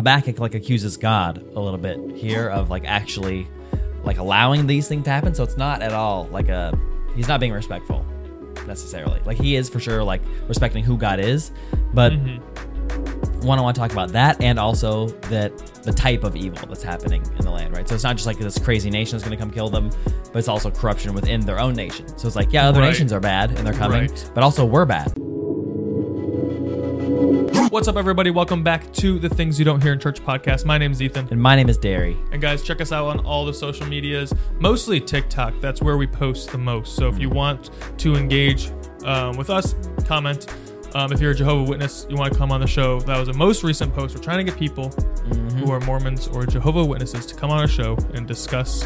Habakkuk like accuses God a little bit here of like actually like allowing these things to happen. So it's not at all like a he's not being respectful necessarily. Like he is for sure like respecting who God is, but mm-hmm. one I want to talk about that and also that the type of evil that's happening in the land, right? So it's not just like this crazy nation is going to come kill them, but it's also corruption within their own nation. So it's like, yeah, other Right. nations are bad and they're coming, Right. but also we're bad. What's up, everybody? Welcome back to the Things You Don't Hear in Church podcast. My name is Ethan. And my name is Derry. And guys, check us out on all the social medias, mostly TikTok. That's where we post the most. So if you want to engage um, with us, comment. Um, if you're a Jehovah Witness, you want to come on the show. That was a most recent post. We're trying to get people who are Mormons or Jehovah Witnesses to come on our show and discuss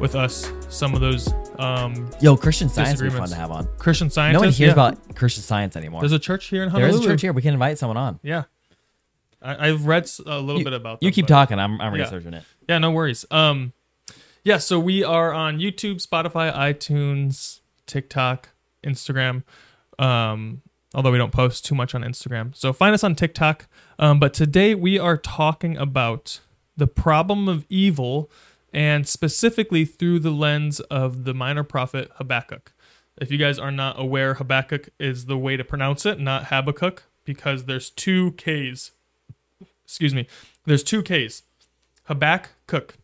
with us some of those um, Yo, Christian science would be fun to have on. Christian science. No one hears yeah. about Christian science anymore. There's a church here in Honolulu. is a church here. We can invite someone on. Yeah, I, I've read a little You, bit about. That. You keep but- talking. I'm, I'm Yeah. researching it. Yeah, no worries. Um, yeah, so we are on YouTube, Spotify, iTunes, TikTok, Instagram. Um, although we don't post too much on Instagram, so find us on TikTok. Um, but today we are talking about the problem of evil, and specifically through the lens of the minor prophet Habakkuk. If you guys are not aware, Habakkuk is the way to pronounce it, not Habakkuk, because there's two K's. Excuse me. There's two K's. Habakkuk.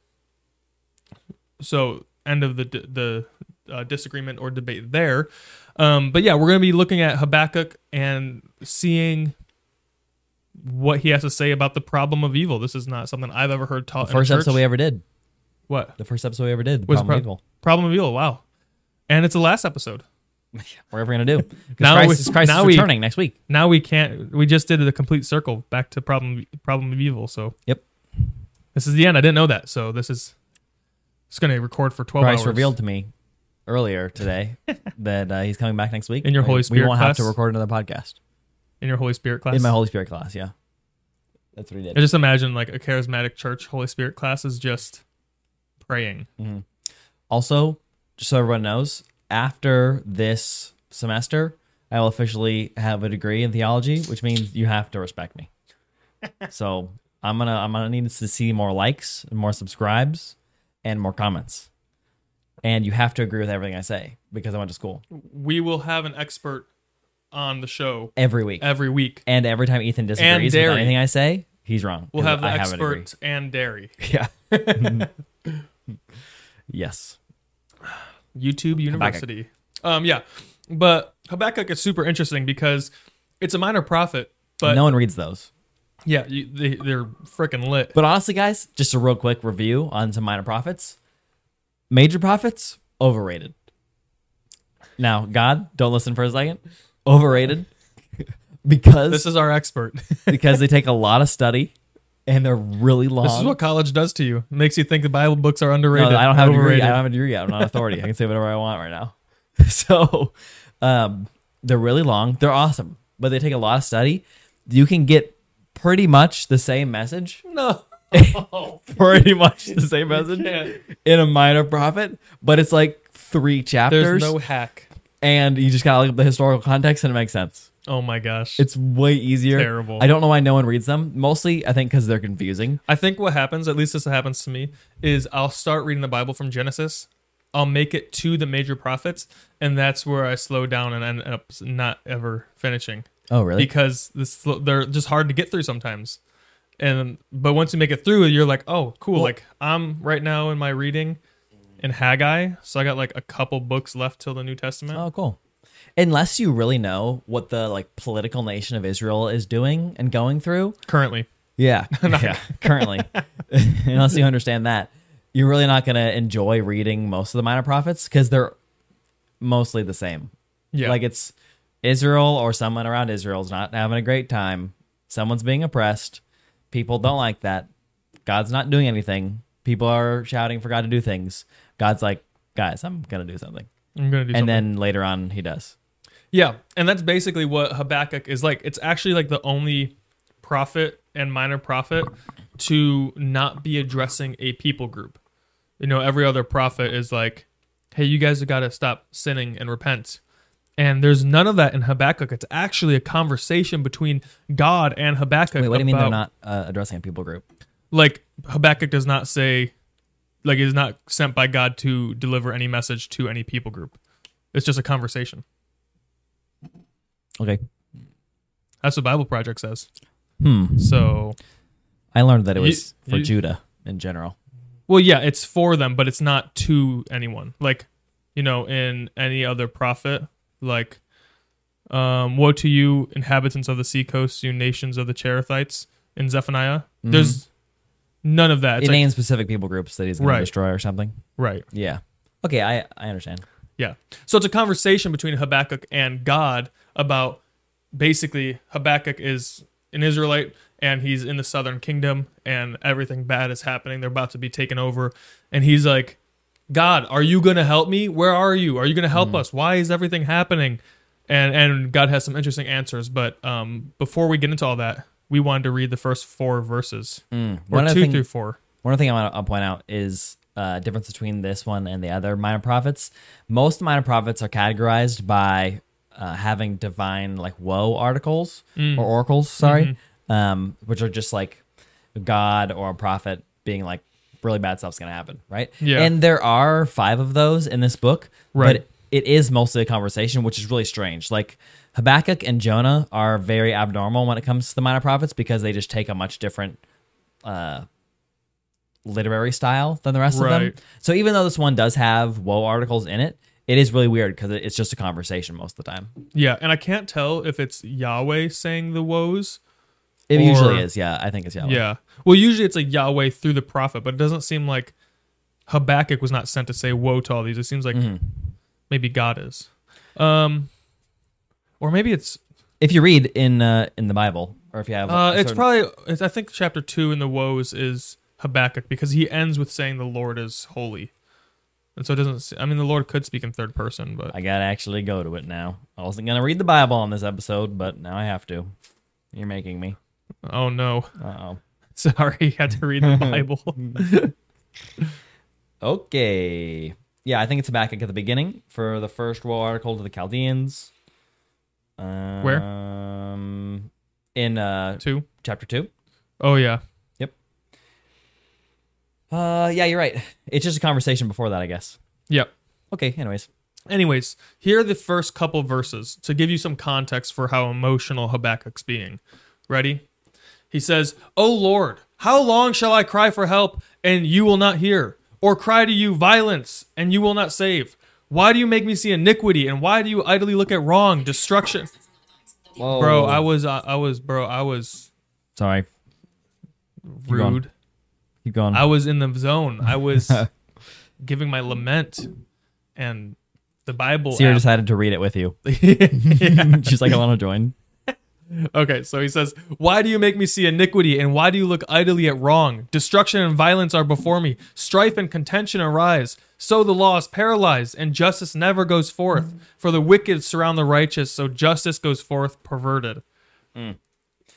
So end of the the uh, disagreement or debate there. Um, but yeah, we're going to be looking at Habakkuk and seeing what he has to say about the problem of evil. This is not something I've ever heard taught. The first in a episode we ever did. what The first episode we ever did. The was problem of evil. problem of evil? Wow, and it's the last episode. We're ever gonna do Now Christ, we- Christ now is we- returning next week. Now we can't. We just did the complete circle back to problem problem of evil. So Yep. this is the end. I didn't know that. So this is it's going to record for twelve Christ hours. revealed to me earlier today that uh, he's coming back next week. In your We- Holy we won't have to record another podcast in your Holy Spirit class. in my Holy Spirit class. Yeah, that's what he I just imagine like a charismatic church Holy Spirit class is just praying. Also, just so everyone knows, after this semester, I will officially have a degree in theology, which means you have to respect me. so I'm gonna I'm gonna need to see more likes and more subscribes and more comments. And you have to agree with everything I say because I went to school We will have an expert on the show every week. every week. And every time Ethan disagrees with Derry. anything I say, he's wrong. We'll 'cause have the I expert and Derry. Yeah. yes. YouTube University. Um, yeah, but Habakkuk is super interesting because it's a minor prophet, but no one reads those. yeah, you, they, they're freaking lit. But honestly, guys, just a real quick review on some minor prophets. Major prophets, overrated. Now, God, don't listen for a second. Overrated. because This is our expert. because they take a lot of study and they're really long. this is what college does to you. It makes you think the Bible books are underrated. No, I don't have a degree. overrated. I don't have a degree yet. I'm not authority. I can say whatever I want right now. So, um, they're really long. They're awesome, but they take a lot of study. You can get pretty much the same message, No. pretty much the same message in a minor prophet, but it's like three chapters, There's no hack. and you just gotta look up the historical context and it makes sense. Oh my gosh. It's way easier. Terrible. I don't know why no one reads them. Mostly, I think because they're confusing. I think what happens, at least this happens to me, is I'll start reading the Bible from Genesis. I'll make it to the major prophets, and that's where I slow down and end up not ever finishing Oh, really? because this they're just hard to get through sometimes. And but once you make it through, you're like, oh, cool. like I'm right now in my reading in Haggai, so I got like a couple books left till the New Testament. Oh, cool. Unless you really know what the like political nation of Israel is doing and going through. Currently, Yeah. yeah. Currently. Unless you understand that, you're really not going to enjoy reading most of the minor prophets because they're mostly the same. yeah, Like it's Israel or someone around Israel's not having a great time. Someone's being oppressed. People don't like that. God's not doing anything. People are shouting for God to do things. God's like, guys, I'm going to do something. I'm gonna do. And something. then later on, he does. Yeah, and that's basically what Habakkuk is like. It's actually like the only prophet and minor prophet to not be addressing a people group. You know, every other prophet is like, "Hey, you guys have got to stop sinning and repent." And there's none of that in Habakkuk. It's actually a conversation between God and Habakkuk. Wait, what do you mean they're about- not uh, addressing a people group? like Habakkuk does not say like is not sent by God to deliver any message to any people group. It's just a conversation. Okay. That's what Bible Project says. Hmm. So, I learned that it You- was for you- Judah in general. well, yeah, it's for them, but it's not to anyone. Like, you know, in any other prophet, like, um, woe to you, inhabitants of the seacoast, you nations of the Cherethites in Zephaniah. There's none of that. It like, names specific people groups that he's going Right. to destroy or something. right. Yeah. Okay, I I understand. Yeah. So it's a conversation between Habakkuk and God about basically Habakkuk is an Israelite and he's in the southern kingdom and everything bad is happening. They're about to be taken over. And he's like, God, are you going to help me? Where are you? Are you going to help us? Why is everything happening? And and God has some interesting answers. But um, before we get into all that, we wanted to read the first four verses or Mm. One two thing- through four. One thing I want to point out is uh, difference between this one and the other minor prophets. Most minor prophets are categorized by uh, having divine like woe articles Mm. or oracles, sorry, Mm-hmm. um, which are just like God or a prophet being like really bad stuff's gonna happen, right? Yeah. And there are five of those in this book, Right. but it is mostly a conversation, which is really strange. Like Habakkuk and Jonah are very abnormal when it comes to the minor prophets because they just take a much different uh, literary style than the rest of them. So even though this one does have woe articles in it, it is really weird because it's just a conversation most of the time. Yeah. And I can't tell if it's Yahweh saying the woes It Or- usually is, yeah. I think it's Yahweh. Yeah. Well, usually it's like Yahweh through the prophet, but it doesn't seem like Habakkuk was not sent to say woe to all these. It seems like Mm-hmm. maybe God is. Um, or maybe it's If you read in uh, in the Bible, or if you have, uh, it's certain- probably it's, I think chapter two in the woes is Habakkuk because he ends with saying the Lord is holy, and so it doesn't. I mean, the Lord could speak in third person, but I gotta actually go to it now. I wasn't gonna read the Bible on this episode, but now I have to. You're making me. Oh no, Uh oh. sorry, you had to read the Bible. Okay. Yeah, I think it's Habakkuk at the beginning for the first woe article to the Chaldeans. Um, Where? Um, in uh, two. chapter two. Oh yeah, Yep. Uh, yeah, you're right. It's just a conversation before that, I guess. yep. Okay. Anyways, Anyways, here are the first couple verses to give you some context for how emotional Habakkuk's being. Ready? He says, O Lord, how long shall I cry for help and you will not hear? Or cry to you violence and you will not save? Why do you make me see iniquity and why do you idly look at wrong, destruction? Whoa. Bro, I was, I, I was, bro, I was sorry. going. rude. Keep going. I was in the zone. I was giving my lament and the Bible. Sierra app- decided to read it with you. Yeah. She's like, I want to join. Okay, so he says, Why do you make me see iniquity, and why do you look idly at wrong? Destruction and violence are before me, strife and contention arise. So the law is paralyzed, and justice never goes forth. For the wicked surround the righteous, so justice goes forth perverted. Hmm.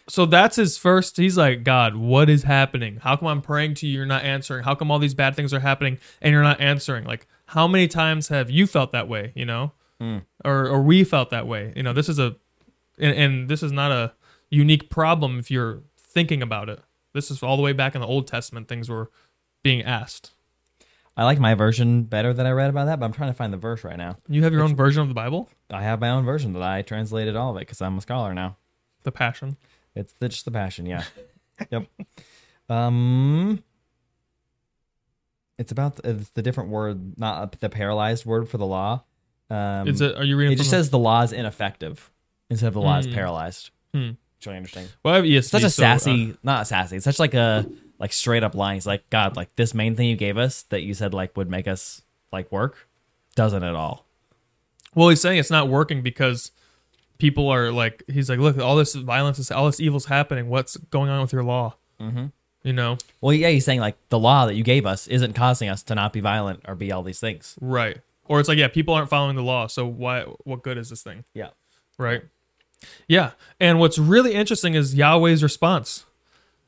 So that's his first. He's like, God, what is happening? How come I'm praying to you, you're not answering? How come all these bad things are happening and you're not answering? Like, how many times have you felt that way? You know, hmm. or or we felt that way? You know, this is a and, and this is not a unique problem if you're thinking about it. This is all the way back in the Old Testament. Things were being asked. I like my version better that I read about that, but I'm trying to find the verse right now. You have your own version of the Bible, I have my own version that I translated all of it because I'm a scholar now. the Passion. It's the, just the passion, yeah. yep. Um, it's about the, it's the different word, not the paralyzed word for the law. Um, Is it? Are you reading? It just from says the law is ineffective instead of the law is Hmm. paralyzed. Hmm. Which I understand. Well, I have ESV, Such a so, uh, sassy, not sassy. It's such like a like straight up line. He's like, God, like this main thing you gave us that you said like would make us like work, doesn't at all. well, he's saying it's not working because people are like. He's like, look, all this violence, is all this evil's happening. What's going on with your law? Mm-hmm. You know, Well, yeah, he's saying like the law that you gave us isn't causing us to not be violent or be all these things. right? Or it's like, yeah, people aren't following the law, so why? What good is this thing? Yeah. Right. Yeah. And what's really interesting is Yahweh's response.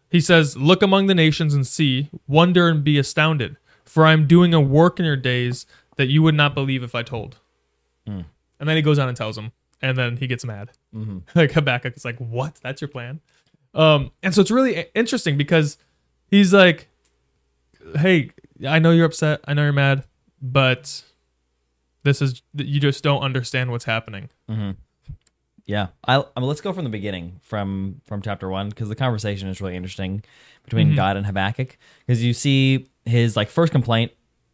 He says, Look among the nations and see, wonder and be astounded, for I am doing a work in your days that you would not believe if I told. And And then he goes on and tells him, and then he gets mad. Mm-hmm. Like Habakkuk is like, "What? That's your plan?" Um, and so it's really interesting because he's like, "Hey, I know you're upset. I know you're mad, but this is you just don't understand what's happening." Mm-hmm. Yeah, I, I mean, let's go from the beginning, from from chapter one, because the conversation is really interesting between Mhm. God and Habakkuk. Because you see his like first complaint,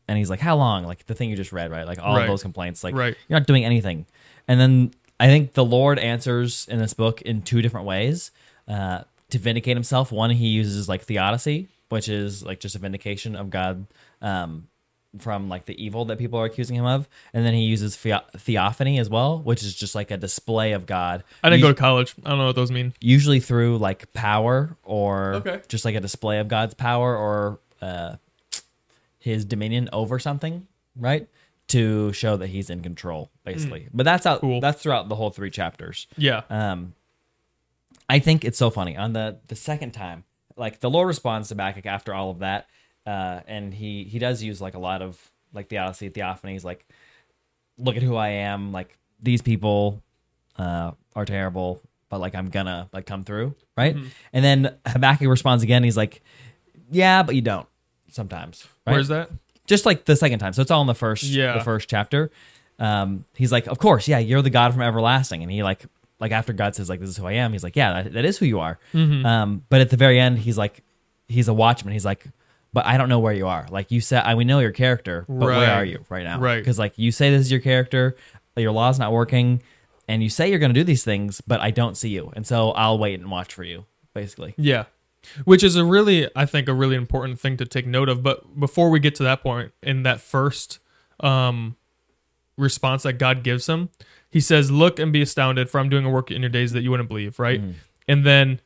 and he's like, "How long?" Like the thing you just read, right? Like all Right. of those complaints, like Right. you're not doing anything. And then I think the Lord answers in this book in two different ways uh, to vindicate himself. One, he uses like theodicy, which is like just a vindication of God um, from like the evil that people are accusing him of. And then he uses theo- theophany as well, which is just like a display of God. I didn't Us- go to college. I don't know what those mean. usually through like power or Okay. just like a display of God's power or uh, his dominion over something, right? To show that he's in control, basically. But that's out. Cool. That's throughout the whole three chapters. Yeah. Um, I think it's so funny on the the second time, like the Lord responds to Habakkuk after all of that, uh, and he he does use like a lot of like theodicy theophanies, like look at who I am, like these people uh, are terrible, but like I'm gonna like come through, right? And then Habakkuk responds again. He's like, yeah, but you don't sometimes. Right? Where's that? just like the second time. So it's all in the first Yeah. the first chapter. Um, he's like, of course, yeah, you're the God from everlasting, and he like like after God says like this is who I am, he's like, yeah, that, that is who you are. Mm-hmm. Um, but at the very end, he's like, he's a watchman. He's like, but I don't know where you are. Like you said, I we know your character, but Right. where are you right now? Right. Because like you say this is your character, your law's not working, and you say you're going to do these things, but I don't see you, and so I'll wait and watch for you, basically. Yeah. Which is a really, I think, a really important thing to take note of. But before we get to that point, in that first um, response that God gives him, he says, Look and be astounded, for I'm doing a work in your days that you wouldn't believe, right? And then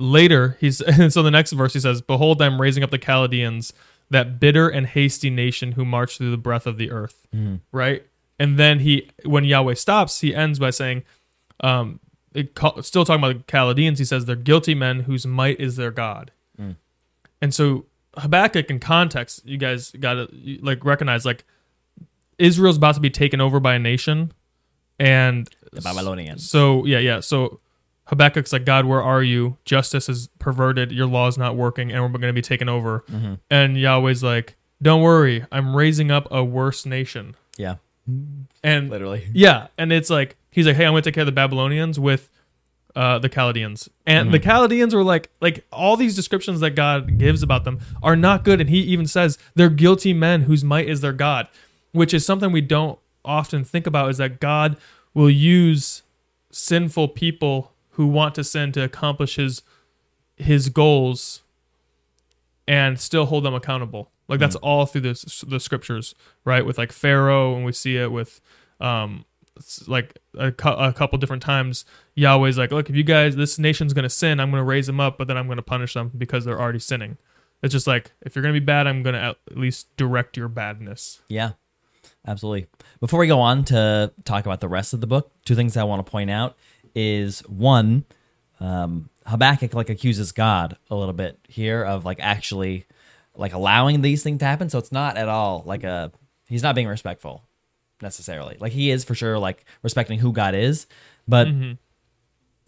later, he's, and so the next verse, he says, Behold, I'm raising up the Chaldeans, that bitter and hasty nation who march through the breath of the earth, right? And then he, when Yahweh stops, he ends by saying, um, it, still talking about the Chaldeans, he says they're guilty men whose might is their God. And so Habakkuk, in context, you guys got to like recognize like Israel's about to be taken over by a nation, and The Babylonians. so yeah, yeah. So Habakkuk's like, God, where are you? Justice is perverted. Your law is not working, and we're going to be taken over. And Yahweh's like, Don't worry, I'm raising up a worse nation. Yeah, And literally. yeah, and it's like he's like, "Hey, I'm going to take care of the Babylonians with uh, the Chaldeans." And the Chaldeans were like, like all these descriptions that God gives about them are not good, and He even says they're guilty men whose might is their God, which is something we don't often think about. Is that God will use sinful people who want to sin to accomplish His His goals and still hold them accountable. Like that's all through the the scriptures, right? With like Pharaoh, and we see it with um like a, a couple different times. Yahweh's like, look, if you guys, this nation's gonna sin, I'm gonna raise them up, but then I'm gonna punish them because they're already sinning. It's just like if you're gonna be bad, I'm gonna at least direct your badness. Yeah, absolutely. Before we go on to talk about the rest of the book, two things I want to point out is one, um, Habakkuk like accuses God a little bit here of like actually like allowing these things to happen. So it's not at all like a he's not being respectful necessarily. Like he is for sure like respecting who God is, but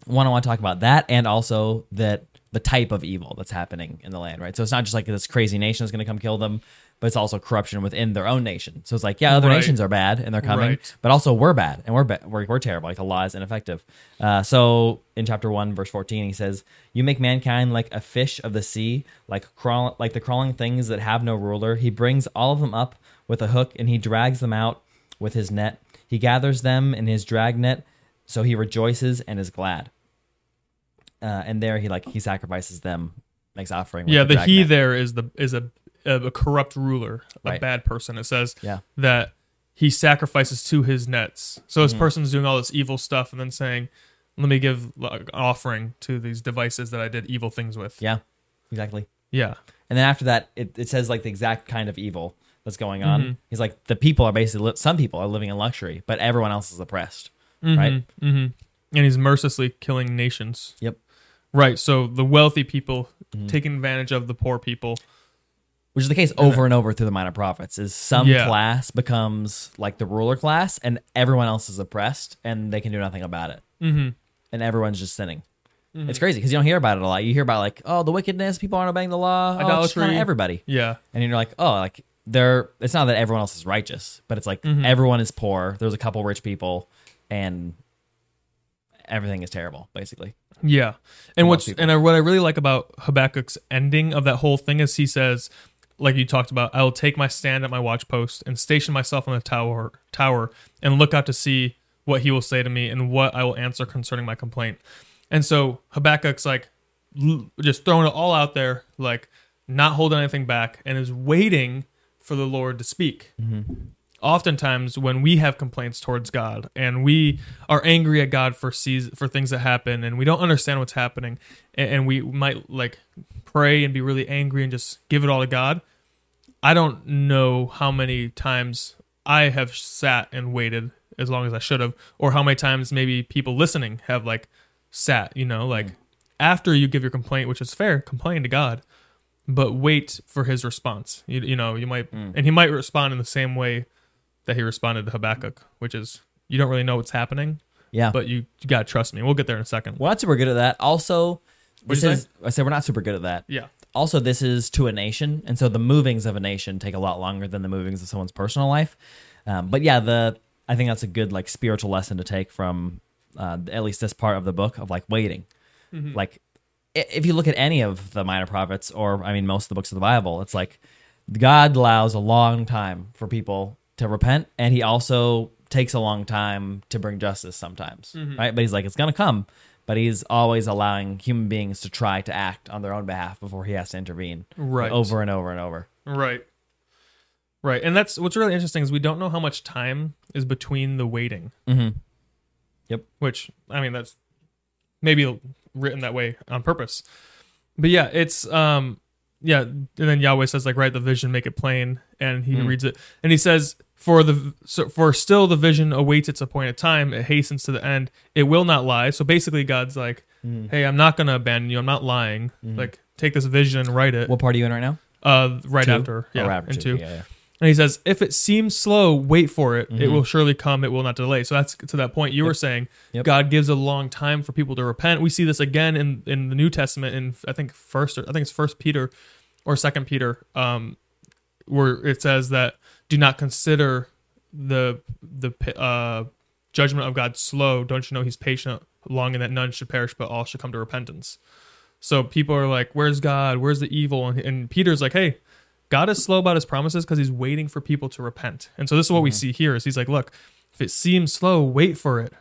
one I want to talk about that and also that the type of evil that's happening in the land, right? So it's not just like this crazy nation is going to come kill them, but it's also corruption within their own nation. So it's like, yeah, other Right. nations are bad and they're coming, Right. but also we're bad and we're, ba- we're we're terrible. Like the law is ineffective. Uh, so in chapter one, verse fourteen, he says, "You make mankind like a fish of the sea, like crawl like the crawling things that have no ruler. He brings all of them up with a hook, and he drags them out with his net. He gathers them in his drag net, so he rejoices and is glad." Uh, and there he like he sacrifices them, makes offering. yeah, the drag he there is the is a a corrupt ruler, a Right. bad person. It says Yeah. that he sacrifices to his nets. So Mm-hmm. this person's doing all this evil stuff and then saying, "Let me give an offering to these devices that I did evil things with." Yeah, exactly. Yeah. And then after that, it, it says like the exact kind of evil that's going on. Mm-hmm. He's like, the people are basically, li- some people are living in luxury, but everyone else is oppressed. Right? hmm And he's mercilessly killing nations. Yep. Right. So the wealthy people Mm-hmm. taking advantage of the poor people. Which is the case over and over through the minor prophets. Is some Yeah. class becomes like the ruler class, and everyone else is oppressed, and they can do nothing about it, Mm-hmm. and everyone's just sinning. It's crazy because you don't hear about it a lot. You hear about like, oh, the wickedness, people aren't obeying the law, oh, it's just everybody, Yeah. and you're like, oh, like they're. It's not that everyone else is righteous, but it's like Mm-hmm. everyone is poor. There's a couple rich people, and everything is terrible, basically. Yeah, and what's people. and I, what I really like about Habakkuk's ending of that whole thing is he says, like you talked about, I will take my stand at my watchpost and station myself on the tower tower and look out to see what he will say to me and what I will answer concerning my complaint. And so Habakkuk's like just throwing it all out there, like not holding anything back, and is waiting for the Lord to speak mm-hmm. oftentimes when we have complaints towards God and we are angry at God for seas for things that happen and we don't understand what's happening and, and we might like pray and be really angry and just give it all to God. I don't know how many times I have sat and waited as long as I should have, or how many times maybe people listening have like sat, you know, like hmm. after you give your complaint, which is fair, complain to God, but wait for his response. You, you know, you might, hmm. and he might respond in the same way that he responded to Habakkuk, which is you don't really know what's happening, Yeah, but you, you gotta trust me. We'll get there in a second. we're not super good at that. Also, What'd this is. I said we're not super good at that. Yeah. Also this is to a nation and so the movings of a nation take a lot longer than the movings of someone's personal life. Um, but yeah the i think that's a good like spiritual lesson to take from uh, at least this part of the book of like waiting. Like if you look at any of the minor prophets or i mean most of the books of the bible it's like god allows a long time for people to repent and he also takes a long time to bring justice sometimes right? But he's like it's gonna come but he's always allowing human beings to try to act on their own behalf before he has to intervene Right. over and over and over Right. Right. And that's what's really interesting is we don't know how much time is between the waiting. mm-hmm. Yep. Which I mean that's maybe written that way on purpose. But yeah, it's um yeah, and then Yahweh says like write the vision, make it plain, and he Mm. reads it. And he says for the so for still the vision awaits its appointed time, it hastens to the end. It will not lie. So basically God's like, Mm. "Hey, I'm not going to abandon you. I'm not lying. Like take this vision and write it." what part are you in right now Uh right Two? after. Yeah, oh, right after in two. two. Yeah, yeah. And he says, if it seems slow, wait for it. It Mhm. will surely come. It will not delay. So that's to that point you were saying. Yep. God gives a long time for people to repent. We see this again in, in the New Testament in I think first or I think it's First Peter or Second Peter, um, where it says that do not consider the the uh, judgment of God slow. Don't you know He's patient, long, and that none should perish, but all should come to repentance. So people are like, "Where's God? Where's the evil?" And, and Peter's like, "Hey, God is slow about His promises because He's waiting for people to repent." And so this is what we see here: is He's like, "Look, if it seems slow, wait for it."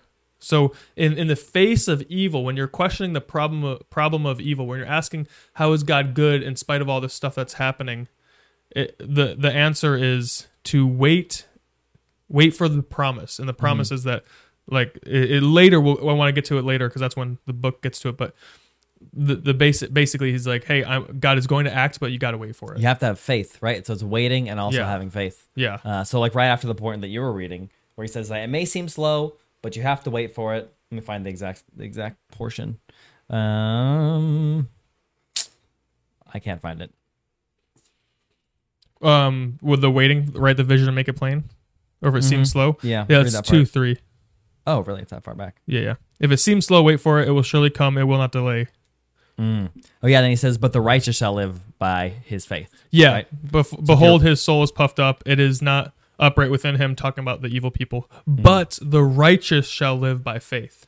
So in in the face of evil, when you're questioning the problem of, problem of evil, when you're asking how is God good in spite of all this stuff that's happening, it, the the answer is to wait, wait for the promise, and the promise is that like it, it later we'll, I want to get to it later because that's when the book gets to it, but. The, the basic basically he's like hey I'm, god is going to act but you got to wait for it. You have to have faith right? So it's waiting and also Yeah. having faith. Yeah. Uh, so like right after the point that you were reading where he says that it may seem slow but you have to wait for it. Let me find the exact the exact portion. Um i can't find it um with the waiting right? the vision to make it plain or if it seems Mhm. slow yeah yeah it's two three oh really it's that far back Yeah, yeah. If it seems slow, wait for it. It will surely come. It will not delay. Mm. Oh yeah, then he says, "But the righteous shall live by his faith." Yeah. Right. Bef- behold, his soul is puffed up. It is not upright within him. Talking about the evil people, Mm-hmm. but the righteous shall live by faith.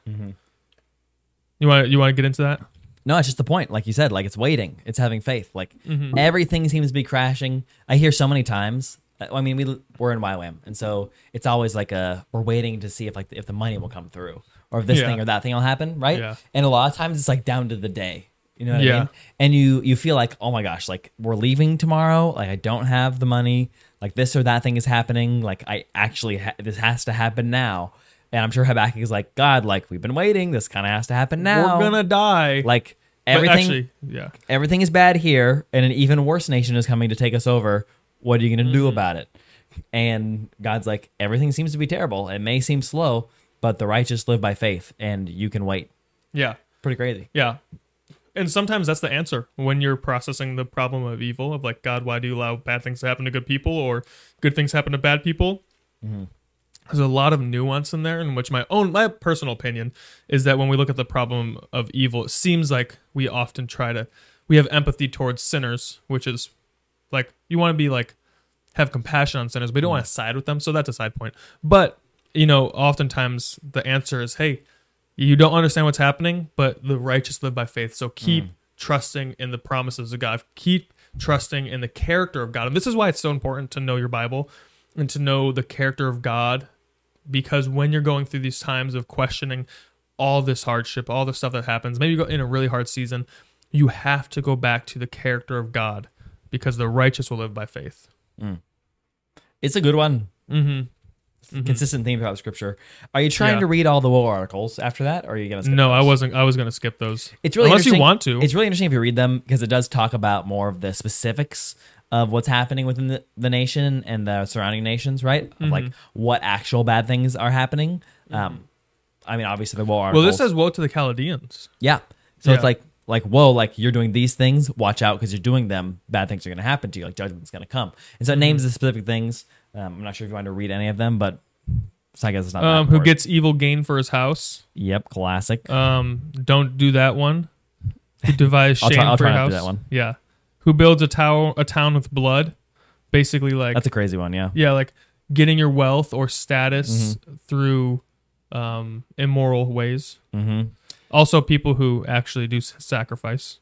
You want you want to get into that? No, it's just the point, like you said, like it's waiting, it's having faith. Like Mm-hmm. everything seems to be crashing. I hear so many times. I mean, we we're in YWAM, and so it's always like a we're waiting to see if like if the money will come through or if this Yeah. thing or that thing will happen, right? Yeah. And a lot of times it's like down to the day. You know what I Yeah. mean? And you you feel like, oh my gosh, like we're leaving tomorrow. Like I don't have the money. Like this or that thing is happening. Like I actually ha- this has to happen now. And I'm sure Habakkuk is like, God, like we've been waiting. This kind of has to happen now. We're gonna die. like everything. actually, yeah, everything is bad here, and an even worse nation is coming to take us over. What are you going to Mm-hmm. do about it? And God's like, everything seems to be terrible. It may seem slow, but the righteous live by faith, and you can wait. yeah, Pretty crazy. yeah. and sometimes that's the answer when you're processing the problem of evil of like God, why do you allow bad things to happen to good people or good things happen to bad people? There's a lot of nuance in there, in which my own my personal opinion is that when we look at the problem of evil, it seems like we often try to we have empathy towards sinners, which is like you want to be like have compassion on sinners, but you don't want to mm. side with them. So that's a side point. But you know, oftentimes the answer is, hey, you don't understand what's happening, but the righteous live by faith. So keep mm. trusting in the promises of God. Keep trusting in the character of God. And this is why it's so important to know your Bible and to know the character of God because when you're going through these times of questioning all this hardship, all the stuff that happens, maybe you go in a really hard season, you have to go back to the character of God because the righteous will live by faith. It's a good one. Mm-hmm. Consistent theme throughout Scripture. Are you trying Yeah. to read all the woe articles after that, or are you gonna? Skip No, I wasn't. I was going to skip those. It's really unless you want to. It's really interesting if you read them because it does talk about more of the specifics of what's happening within the, the nation and the surrounding nations, right? Of Mm-hmm. like what actual bad things are happening. Um, I mean, obviously the woe well, articles. this says woe to the Chaldeans. yeah. So Yeah. it's like like whoa, like you're doing these things. Watch out because you're doing them. Bad things are going to happen to you. Like judgment's going to come. And so it Mm-hmm. names the specific things. Um, I'm not sure if you want to read any of them, but so I guess it's not. Um, who gets evil gain for his house? Yep, classic. Um, don't do that one. Who devised I'll shame try- I'll for try house? do that one. Yeah. Who builds a tower, a town with blood? Basically, like That's a crazy one. Yeah. yeah, like getting your wealth or status Mm-hmm. through um, immoral ways. Mm-hmm. Also, people who actually do s- sacrifice.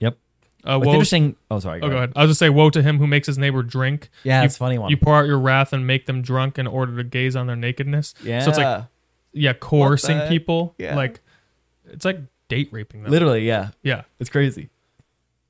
Yep. Uh, What's woe, interesting? Oh, sorry. oh, go ahead. I was just say, woe to him who makes his neighbor drink. Yeah, it's a funny one. You pour out your wrath and make them drunk in order to gaze on their nakedness. yeah. So it's like yeah, coercing heck? people. Yeah. Like it's like date raping them. literally, yeah. Yeah, It's crazy.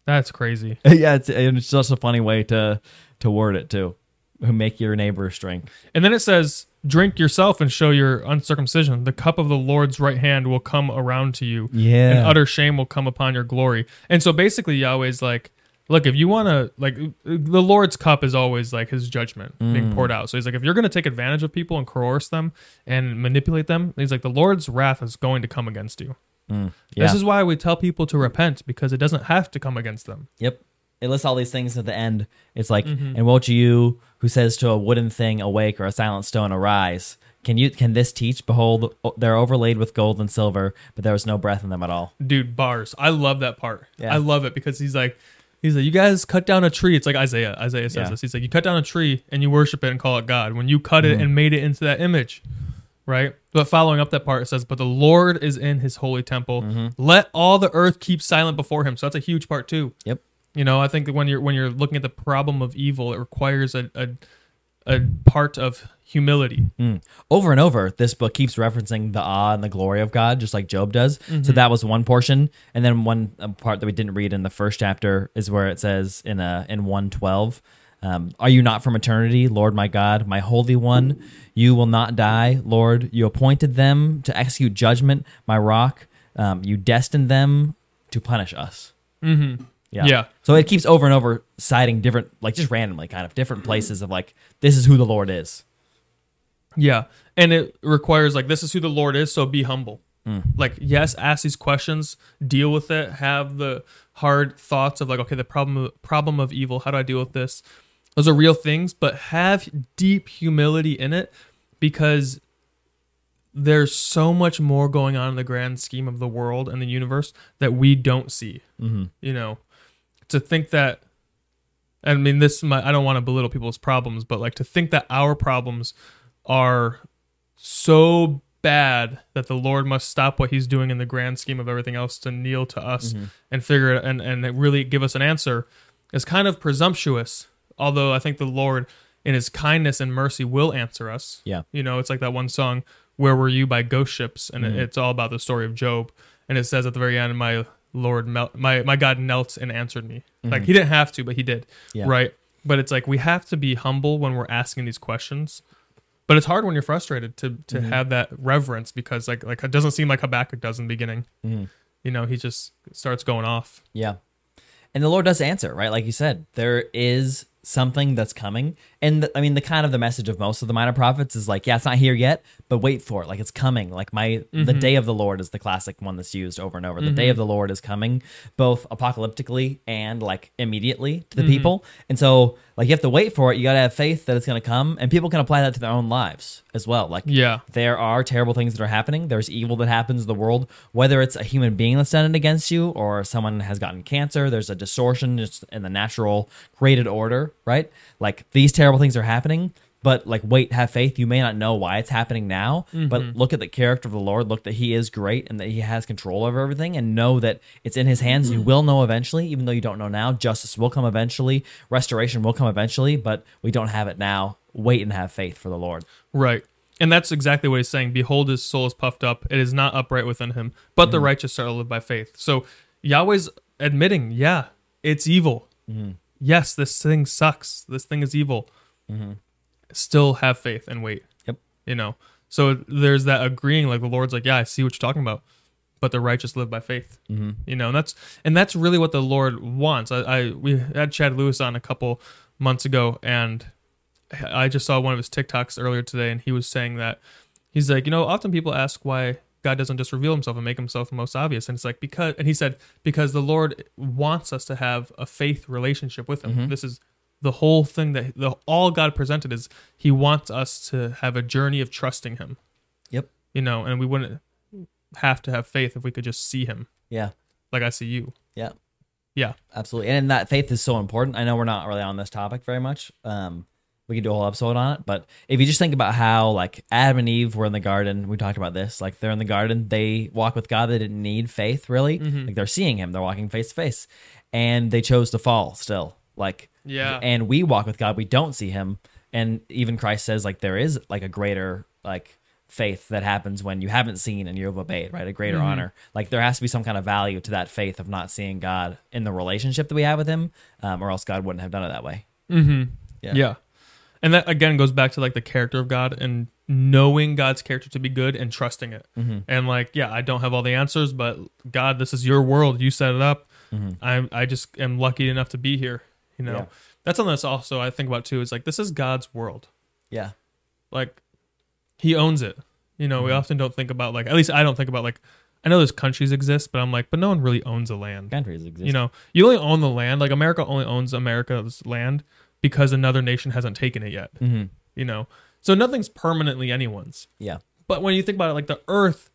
That's crazy. yeah, it's it's just a funny way to to word it too. Who make your neighbors drink? And then it says, "Drink yourself and show your uncircumcision. The cup of the Lord's right hand will come around to you, Yeah. and utter shame will come upon your glory." And so basically, Yahweh's like, "Look, if you want to, like, the Lord's cup is always like His judgment Mm. being poured out. So He's like, if you're going to take advantage of people and coerce them and manipulate them, He's like, the Lord's wrath is going to come against you. Yeah. This is why we tell people to repent because it doesn't have to come against them. Yep. It lists all these things at the end. It's like, Mm-hmm. and won't you who says to a wooden thing, awake, or a silent stone, arise. Can you can this teach? Behold, they're overlaid with gold and silver, but there was no breath in them at all. dude bars i love that part Yeah. i love it because he's like he's like you guys cut down a tree it's like isaiah isaiah says Yeah. this he's like you cut down a tree and you worship it and call it god when you cut Mm-hmm. it and made it into that image right but following up that part it says but the lord is in his holy temple Mm-hmm. let all the earth keep silent before him so that's a huge part too Yep. you know i think that when you're when you're looking at the problem of evil it requires a a, a part of humility Mm. Over and over, this book keeps referencing the awe and the glory of God, just like Job does. Mm-hmm. So that was one portion, and then one part that we didn't read in the first chapter is where it says in uh, in one twelve, um, "Are you not from eternity, Lord my God, my Holy One? You will not die, Lord. You appointed them to execute judgment, my rock. Um, you destined them to punish us." mm-hmm. Yeah. Yeah. So it keeps over and over citing different, like just randomly, kind of different places of like, this is who the Lord is. Yeah. And it requires like this is who the Lord is, so be humble. Like yes, ask these questions, deal with it, have the hard thoughts of like okay, the problem problem of evil, how do I deal with this? Those are real things, but have deep humility in it because there's so much more going on in the grand scheme of the world and the universe that we don't see. Mm-hmm. You know, to think that I mean this might, I don't want to belittle people's problems, but like to think that our problems are so bad that the Lord must stop what he's doing in the grand scheme of everything else to kneel to us and figure it and, and really give us an answer is kind of presumptuous. Although I think the Lord in his kindness and mercy will answer us. Yeah. You know, it's like that one song, Where Were You by Ghost Ships, and it mm-hmm. it's all about the story of Job. And it says at the very end, My Lord, mel- my, my God knelt and answered me. Like mm-hmm. he didn't have to, but he did. Yeah. Right. But it's like we have to be humble when we're asking these questions. But it's hard when you're frustrated to to mm-hmm. have that reverence because like like it doesn't seem like Habakkuk does in the beginning. Mm-hmm. You know, he just starts going off. Yeah. And the Lord does answer, right? Like you said, there is something that's coming. And the, I mean, the kind of the message of most of the minor prophets is like, yeah, it's not here yet, but wait for it. Like it's coming. Like my the mm-hmm. day of the Lord is the classic one that's used over and over. The day mm-hmm. of the Lord is coming, both apocalyptically and like immediately to the mm-hmm. people. And so like you have to wait for it. You got to have faith that it's going to come, and people can apply that to their own lives as well. Like Yeah. there are terrible things that are happening. There's evil that happens in the world, whether it's a human being that's done it against you or someone has gotten cancer. There's a distortion just in the natural created order, right? Like these terrible things are happening. But like, wait, have faith. You may not know why it's happening now, but mm-hmm. look at the character of the Lord. Look that He is great and that He has control over everything, and know that it's in His hands. You mm-hmm. will know eventually, even though you don't know now. Justice will come eventually. Restoration will come eventually, but we don't have it now. Wait and have faith for the Lord. Right. And that's exactly what he's saying. Behold, his soul is puffed up. It is not upright within him, but the mm-hmm. righteous shall live by faith. So Yahweh's admitting, yeah, it's evil. Yes, this thing sucks. This thing is evil. Still have faith and wait. Yep. You know, so there's that agreeing, like the Lord's like, yeah, I see what you're talking about, but the righteous live by faith. Mm-hmm. You know, and that's and that's really what the Lord wants. I, I we had Chad Lewis on a couple months ago, and I just saw one of his TikToks earlier today, and he was saying that he's like, you know, often people ask why God doesn't just reveal himself and make himself most obvious. And it's like, because, and he said, because the Lord wants us to have a faith relationship with him. This is the whole thing that the, all God presented is he wants us to have a journey of trusting him, Yep. you know, and we wouldn't have to have faith if we could just see him Yeah. like I see you. Yeah. Yeah. Absolutely. And that faith is so important. I know we're not really on this topic very much. Um, we could do a whole episode on it, but if you just think about how like Adam and Eve were in the garden, we talked about this. Like they're in the garden, they walk with God. They didn't need faith really. Like they're seeing Him. They're walking face to face, and they chose to fall still. Like Yeah. and we walk with God. We don't see Him, and even Christ says like there is like a greater like faith that happens when you haven't seen and you've obeyed, right? A greater Mm-hmm. honor. Like there has to be some kind of value to that faith of not seeing God in the relationship that we have with Him, um, or else God wouldn't have done it that way. Mm-hmm. Yeah. Yeah. And that again goes back to like the character of God and knowing God's character to be good and trusting it. Mm-hmm. And like, yeah, I don't have all the answers, but God, this is your world. You set it up. I I just am lucky enough to be here. You know, Mm-hmm. Yeah. that's something that's also I think about too. Is like this is God's world. Yeah. Like He owns it. You know, Mm-hmm. we often don't think about like at least I don't think about like I know those countries exist, but I'm like, but no one really owns a land. Countries exist. You know, you only own the land. Like America only owns America's land because another nation hasn't taken it yet. hmm You know, so nothing's permanently anyone's. Yeah. But when you think about it, like the earth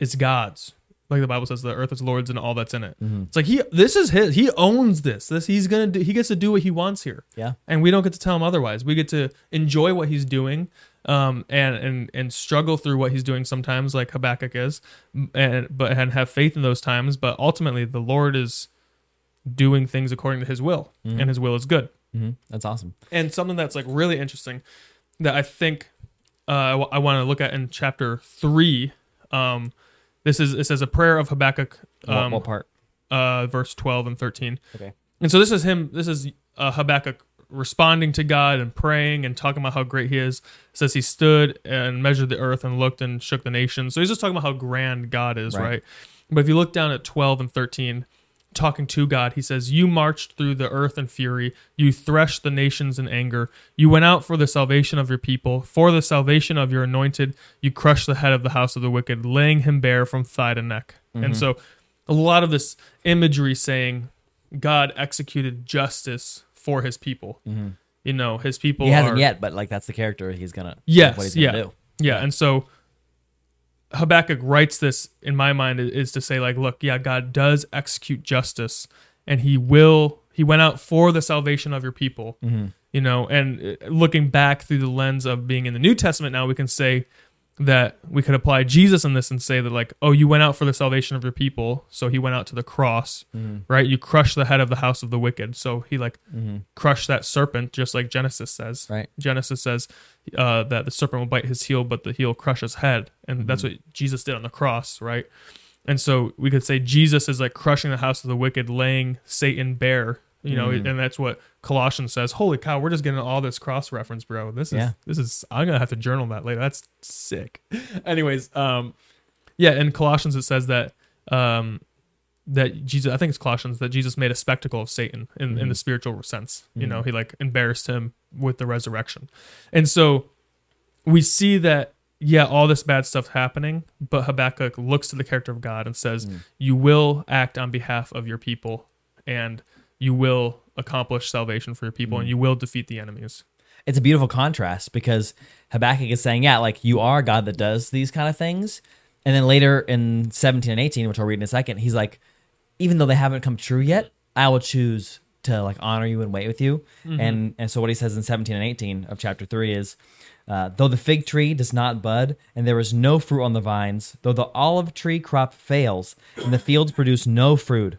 is God's. Like the Bible says, the earth is Lord's and all that's in it. Mm-hmm. It's like he, this is his. He owns this. This he's gonna do. He gets to do what he wants here, Yeah. and we don't get to tell him otherwise. We get to enjoy what he's doing, um, and and and struggle through what he's doing sometimes, like Habakkuk is, and but and have faith in those times. But ultimately, the Lord is doing things according to His will, and His will is good. hmm That's awesome. And something that's like really interesting that I think uh, I want to look at in chapter three. Um, this is it says a prayer of Habakkuk, What, um, what part? uh, verse twelve and thirteen. Okay. And so this is him. This is uh, Habakkuk responding to God and praying and talking about how great He is. It says he stood and measured the earth and looked and shook the nations. So he's just talking about how grand God is, Right. right? But if you look down at twelve and thirteen, talking to God, he says, "You marched through the earth in fury. You threshed the nations in anger. You went out for the salvation of your people, for the salvation of your anointed. You crushed the head of the house of the wicked, laying him bare from thigh to neck." Mm-hmm. And so, a lot of this imagery saying God executed justice for His people. You know, His people. Mm-hmm. He hasn't are- yet, but like that's the character he's gonna. Yes, What he's gonna yeah. do. Yeah, and so Habakkuk writes this in my mind is- to say like, look, yeah, God does execute justice, and He will. He went out for the salvation of your people. You know, and uh, looking back through the lens of being in the New Testament, now we can say that we could apply Jesus in this and say that like, oh, you went out for the salvation of your people, so He went out to the cross, mm-hmm. right? You crushed the head of the house of the wicked, so He like mm-hmm. crushed that serpent, just like Genesis says. Right. Genesis says uh, that the serpent will bite his heel, but the heel crush his head, and that's mm-hmm. what Jesus did on the cross, right? And so we could say Jesus is like crushing the house of the wicked, laying Satan bare, you know, and that's what Colossians says. Holy cow, we're just getting all this cross reference, bro. This is Yeah. this is I'm gonna have to journal that later. That's sick. Anyways, um, yeah, in Colossians it says that um, that Jesus, I think it's Colossians, that Jesus made a spectacle of Satan in, in the spiritual sense. You know, he like embarrassed him with the resurrection. And so we see that, yeah, all this bad stuff happening, but Habakkuk looks to the character of God and says, You will act on behalf of your people and you will accomplish salvation for your people and you will defeat the enemies. it's a beautiful contrast because Habakkuk is saying, yeah, like you are a God that does these kind of things. And then later in 17 and 18, which I'll read in a second, he's like, even though they haven't come true yet, I will choose to like honor you and wait with you. And and so what he says in 17 and 18 of chapter 3 is, uh, though the fig tree does not bud and there is no fruit on the vines, though the olive tree crop fails and the fields produce no fruit,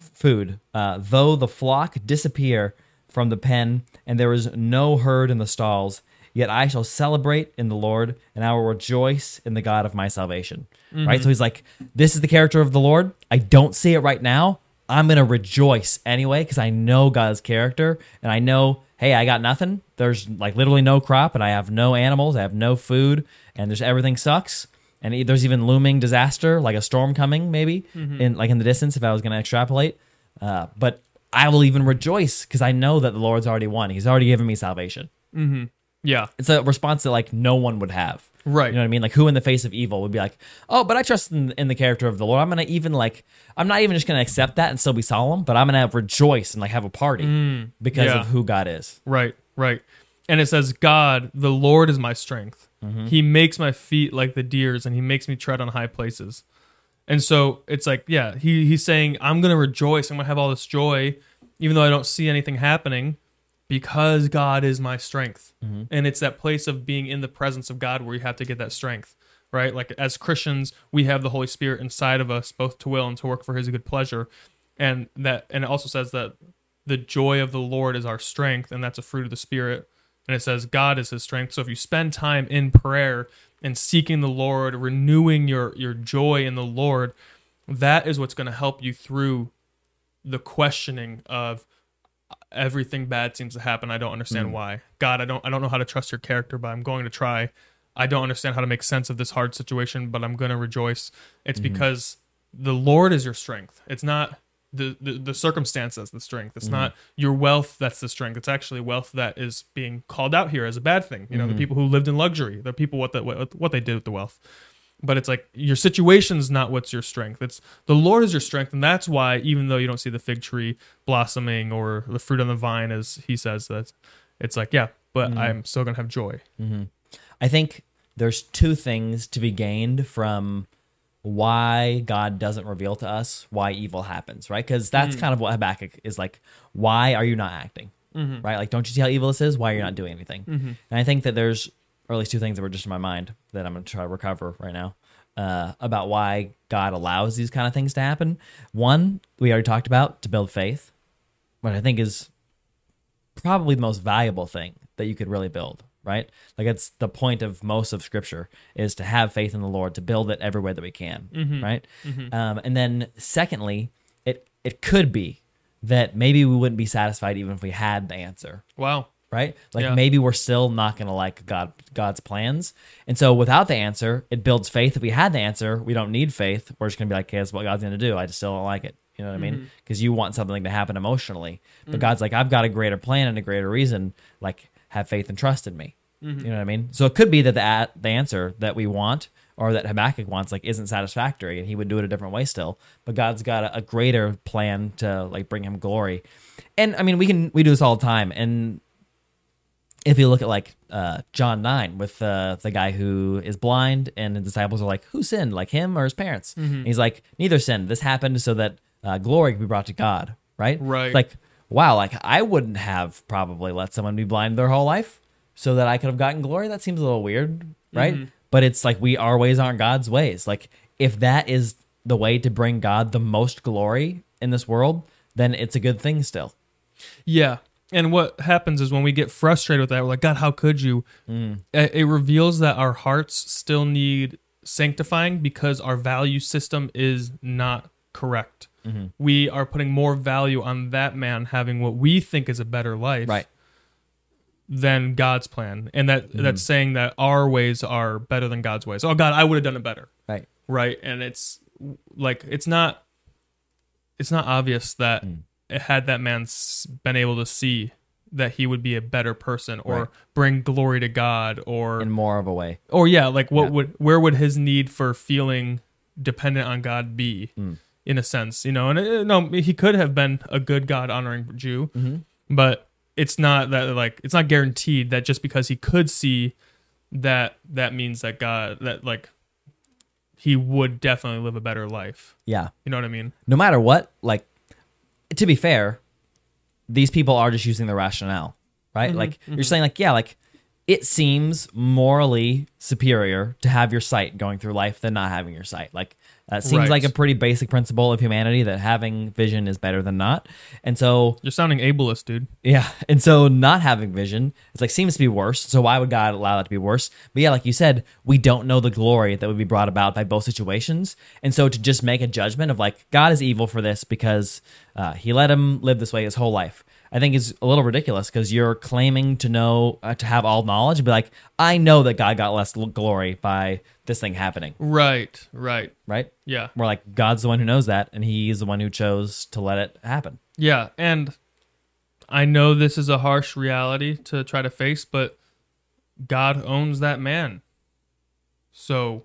food, uh, though the flock disappear from the pen, and there is no herd in the stalls, yet I shall celebrate in the Lord, and I will rejoice in the God of my salvation. Right? So he's like, This is the character of the Lord. I don't see it right now. I'm going to rejoice anyway because I know God's character, and I know, hey, I got nothing. There's like literally no crop, and I have no animals, I have no food, and there's everything sucks and there's even looming disaster like a storm coming maybe mm-hmm. in like in the distance if i was going to extrapolate. Uh, but i will even rejoice because i know that the lord's already won. He's already given me salvation. Mm-hmm. Yeah. it's a response that like no one would have. Right. you know what i mean? Like who in the face of evil would be like oh but i trust in, in the character of the lord. I'm gonna even like i'm not even just gonna accept that and still be solemn but i'm gonna rejoice and like have a party mm. because yeah. of who god is. Right, right. And it says, God, the Lord is my strength. Mm-hmm. He makes my feet like the deer's and he makes me tread on high places. And so it's like, yeah, he, he's saying, I'm going to rejoice. I'm going to have all this joy, even though I don't see anything happening, because God is my strength. Mm-hmm. And it's that place of being in the presence of God where you have to get that strength, right? Like as Christians, we have the Holy Spirit inside of us, both to will and to work for his good pleasure. And that, and it also says that the joy of the Lord is our strength, and that's a fruit of the Spirit. And it says God is his strength. So if you spend time in prayer and seeking the Lord, renewing your your joy in the Lord, that is what's going to help you through the questioning of uh, everything bad seems to happen. I don't understand mm. why. God, I don't I don't know how to trust your character, but I'm going to try. I don't understand how to make sense of this hard situation, but I'm going to rejoice. It's mm-hmm. because the Lord is your strength. It's not the, the, the circumstance that's the strength. It's mm-hmm. not your wealth that's the strength. It's actually wealth that is being called out here as a bad thing. You know, the mm-hmm. people who lived in luxury, the people what the, what, what they did with the wealth. But it's like your situation's not what's your strength. It's the Lord is your strength, and that's why even though you don't see the fig tree blossoming or the fruit on the vine, as he says, that it's like yeah, but mm-hmm. I'm still gonna have joy. I think there's two things to be gained from why God doesn't reveal to us why evil happens, right? Because that's mm. kind of what Habakkuk is like. Why are you not acting? Mm-hmm. Right? Like, don't you see how evil this is? Why are you not doing anything? Mm-hmm. And I think that there's, or at least two things that were just in my mind that I'm going to try to recover right now uh, about why God allows these kind of things to happen. One, we already talked about to build faith, what I think is probably the most valuable thing that you could really build right? Like it's the point of most of scripture is to have faith in the lord to build it every way that we can mm-hmm. right? Mm-hmm. Um, and then secondly it it could be that maybe we wouldn't be satisfied even if we had the answer Wow. right? Like Yeah. maybe we're still not going to like god god's plans. And so without the answer it builds faith. If we had the answer we don't need faith we're just going to be like okay that's what god's going to do. I just still don't like it. You know what i mean? Mm-hmm. Because you want something to happen emotionally. But mm. god's like i've got a greater plan and a greater reason. Like have faith and trust in me you know what i mean so it could be that the, a- the answer that we want or that habakkuk wants like isn't satisfactory and he would do it a different way still but god's got a, a greater plan to like bring him glory and i mean we can we do this all the time and if you look at like uh, John nine with uh, the guy who is blind, and the disciples are like, "Who sinned, like him or his parents?" And he's like, "Neither sinned. This happened so that uh, glory could be brought to God." Right? Right. It's like, wow, like I wouldn't have probably let someone be blind their whole life so that I could have gotten glory. That seems a little weird, right? Mm-hmm. But it's like we our ways aren't God's ways. Like if that is the way to bring God the most glory in this world, then it's a good thing still. Yeah. And what happens is when we get frustrated with that, we're like, God, how could you? Mm. It, it reveals that our hearts still need sanctifying because our value system is not correct. Mm-hmm. We are putting more value on that man having what we think is a better life Right. than God's plan. And that that's mm-hmm. saying that our ways are better than God's ways. Oh God, I would have done it better. Right. Right. And it's like it's not it's not obvious that it had that man been able to see that he would be a better person or Right. bring glory to God or in more of a way. or yeah, like what Yeah. would where would his need for feeling dependent on God be Mm. In a sense, you know? And uh, no, he could have been a good God honoring Jew, Mm-hmm. but it's not that like it's not guaranteed that just because he could see that that means that God that like he would definitely live a better life. Yeah. You know what I mean? No matter what, like to be fair, these people are just using the rationale, right? Mm-hmm, like you're saying like yeah, like it seems morally superior to have your sight going through life than not having your sight. Like that seems Right. like a pretty basic principle of humanity that having vision is better than not. And so You're sounding ableist, dude. Yeah, and so not having vision, it's like seems to be worse. So why would God allow that to be worse? But yeah, like you said, we don't know the glory that would be brought about by both situations, and so to just make a judgment of like God is evil for this because uh, He let him live this way his whole life, I think is a little ridiculous because you're claiming to know uh, to have all knowledge, and be like, I know that God got less glory by this thing happening, Right, right. right? Yeah. More like God's the one who knows that, and He's the one who chose to let it happen. Yeah, and I know this is a harsh reality to try to face, but God owns that man. So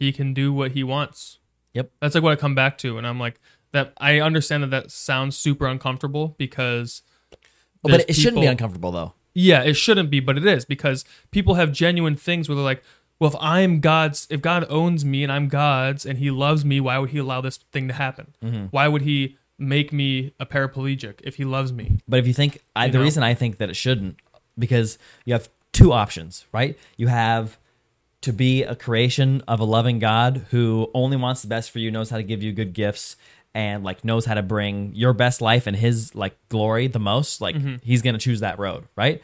he can do what he wants. Yep. That's like what I come back to and I'm like that I understand that that sounds super uncomfortable because but there's it shouldn't be uncomfortable though. Yeah, it shouldn't be, but it is because people have genuine things where they're like, well, if I'm God's, if God owns me and I'm God's and he loves me, why would he allow this thing to happen? Mm-hmm. Why would he make me a paraplegic if he loves me? But if you think, I, You the know? reason I think that it shouldn't, because you have two options, right? You have to be a creation of a loving God who only wants the best for you, knows how to give you good gifts, and like knows how to bring your best life and His like glory the most. Like Mm-hmm. He's gonna choose that road, right?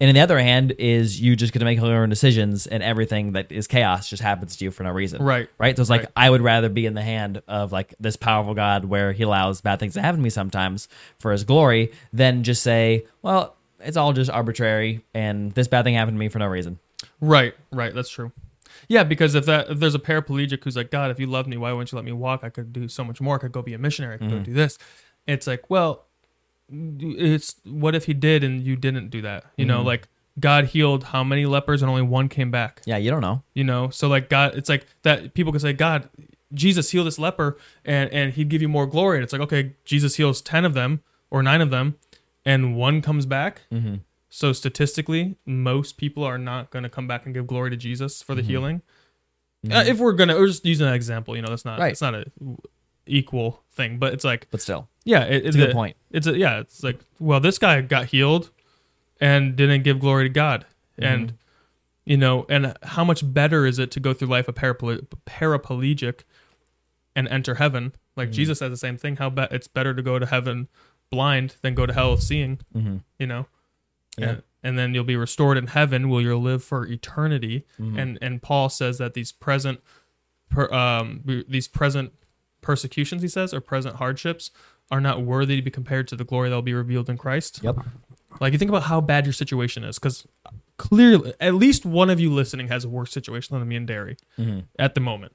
And on the other hand, is you just gonna make your own decisions, and everything that is chaos just happens to you for no reason, Right. Right. So it's like Right. I would rather be in the hand of like this powerful God where he allows bad things to happen to me sometimes for his glory than just say, well, it's all just arbitrary and this bad thing happened to me for no reason. Right, right. That's true. Yeah, because if that if there's a paraplegic who's like, God, if you love me, why wouldn't you let me walk? I could do so much more. I could go be a missionary. I could Mm-hmm. go do this. It's like, well, it's what if he did and you didn't do that? You Mm-hmm. know, like God healed how many lepers and only one came back. Yeah, you don't know. You know, so like God, it's like that. People could say, God, Jesus healed this leper and and he'd give you more glory. And it's like, okay, Jesus heals ten of them or nine of them, and one comes back. Mm-hmm. So statistically, most people are not going to come back and give glory to Jesus for the healing. Uh, if we're gonna, we're just using that example. You know, that's not Right. it's not a equal thing, but it's like But still, yeah, it, it's a good point. It's a yeah, it's like well, this guy got healed and didn't give glory to God, and you know, and how much better is it to go through life a paraple- paraplegic and enter heaven? Like Jesus says the same thing. How be- it's better to go to heaven blind than go to hell seeing. Mm-hmm. You know, Yeah. and, and then you'll be restored in heaven, where you'll live for eternity. Mm-hmm. And and Paul says that these present, per, um, these present persecutions, he says, or present hardships, are not worthy to be compared to the glory that will be revealed in Christ. Yep. Like you think about how bad your situation is, because clearly, at least one of you listening has a worse situation than me and Derry Mm-hmm. at the moment.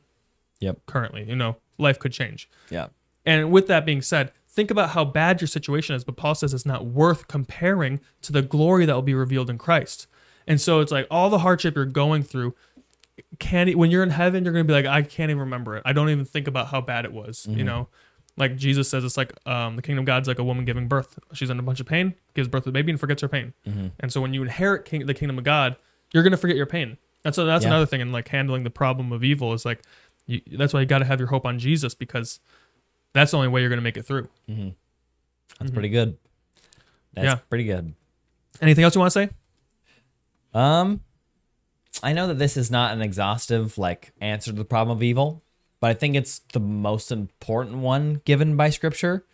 Yep. Currently, you know, life could change. Yeah. And with that being said, think about how bad your situation is, but Paul says it's not worth comparing to the glory that will be revealed in Christ. And so it's like all the hardship you're going through, can't e, when you're in heaven, you're gonna be like, I can't even remember it. I don't even think about how bad it was. You know, like Jesus says, it's like um, the kingdom of God's like a woman giving birth. She's in a bunch of pain, gives birth to the baby, and forgets her pain. And so when you inherit king, the kingdom of God, you're gonna forget your pain. And so that's Yeah. another thing in like handling the problem of evil is like, you, that's why you got to have your hope on Jesus because that's the only way you're gonna make it through. That's pretty good. That's Yeah. pretty good. Anything else you want to say? Um, I know that this is not an exhaustive like answer to the problem of evil, but I think it's the most important one given by Scripture.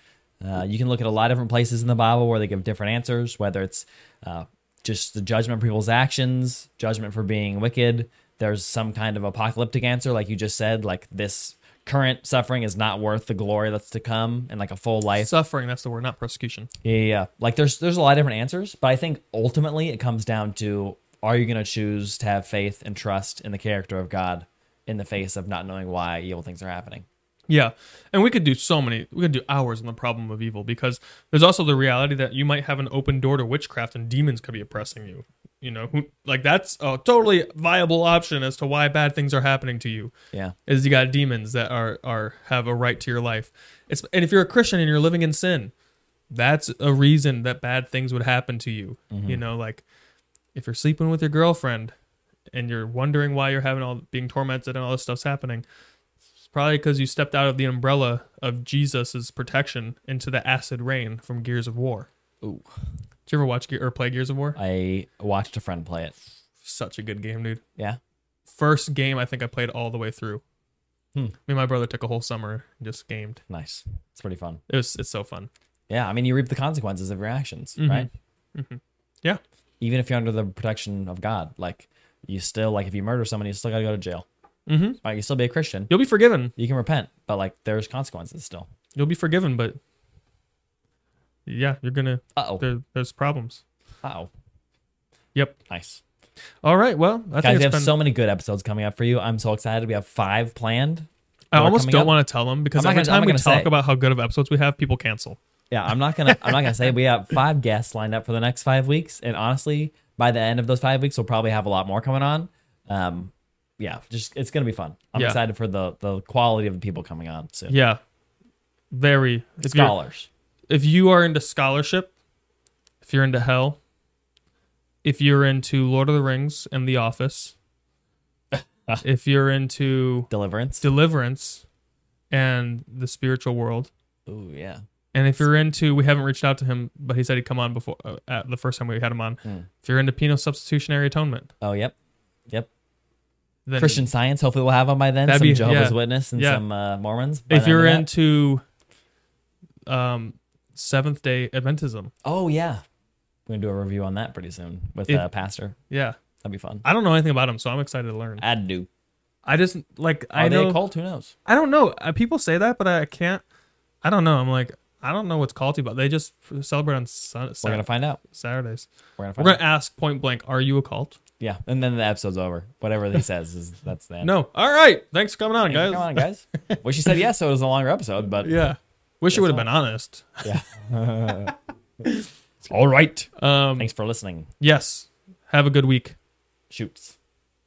Uh, you can look at a lot of different places in the Bible where they give different answers, whether it's uh, just the judgment for people's actions, judgment for being wicked. There's some kind of apocalyptic answer, like you just said, like this current suffering is not worth the glory that's to come and like a full life. Suffering, that's the word, not persecution. Yeah, yeah, yeah. Like there's there's a lot of different answers, but I think ultimately it comes down to are you going to choose to have faith and trust in the character of God in the face of not knowing why evil things are happening? Yeah. And we could do so many, we could do hours on the problem of evil because there's also the reality that you might have an open door to witchcraft and demons could be oppressing you. You know, who, like that's a totally viable option as to why bad things are happening to you. Yeah. Is you got demons that are are have a right to your life. It's and if you're a Christian and you're living in sin, that's a reason that bad things would happen to you. Mm-hmm. You know, like if you're sleeping with your girlfriend and you're wondering why you're having all being tormented and all this stuff's happening, it's probably because you stepped out of the umbrella of Jesus's protection into the acid rain from Gears of War. Ooh. Did you ever watch Ge- or play Gears of War? I watched a friend play it. Such a good game, dude. Yeah. First game I think I played all the way through. Hmm. Me and my brother took a whole summer and just gamed. Nice. It's pretty fun. It was it's so fun. Yeah. I mean, you reap the consequences of your actions, Mhm. right? Yeah. Even if you're under the protection of God, like you still like if you murder someone, you still got to go to jail. Mm-hmm. Right? You still be a Christian. You'll be forgiven. You can repent, but like there's consequences still. You'll be forgiven, but yeah, you're gonna. Oh. There, there's problems. Oh. Yep. Nice. All right. Well, I Guys, think we it's have been. so many good episodes coming up for you. I'm so excited. We have five planned. I almost coming don't up. want to tell them because I'm not every gonna- I'm time not we gonna talk say. about how good of episodes we have, people cancel. Yeah, I'm not gonna I'm not gonna say we have five guests lined up for the next five weeks, and honestly, by the end of those five weeks, we'll probably have a lot more coming on. Um, yeah, just it's gonna be fun. I'm Yeah. excited for the the quality of the people coming on soon. Yeah. Very. If you're, Scholars. If you are into scholarship, if you're into hell, if you're into Lord of the Rings and The Office, if you're into Deliverance. deliverance and the spiritual world, Ooh, yeah. and if you're into, we haven't reached out to him, but he said he'd come on before uh, at the first time we had him on. Hmm. If you're into penal substitutionary atonement, Oh, yep. Yep. then Christian Science. Hopefully, we'll have him by then. That'd some be- Jehovah's yeah. Witness and Yeah. some uh, Mormons. if you're into um Seventh Day Adventism, oh yeah, we're gonna do a review on that pretty soon with If- uh, Pastor. yeah, That'd be fun. I don't know anything about him, so I'm excited to learn. I'd do. I just like Are I they know a cult? Who knows? I don't know. Uh, people say that, but I can't. I don't know. I'm like I don't know what's called to, but they just f- celebrate on sun- We're gonna find out. Saturdays. We're gonna We're find gonna ask point blank: Are you a cult? Yeah, and then the episode's over. Whatever he says is that's the end. No. All right. Thanks for coming on, guys. Come on, guys. Wish you said yes, so it was a longer episode, but Yeah. Wish you would have been honest. yeah. All right. Um, Thanks for listening. yes. Have a good week. Shoots.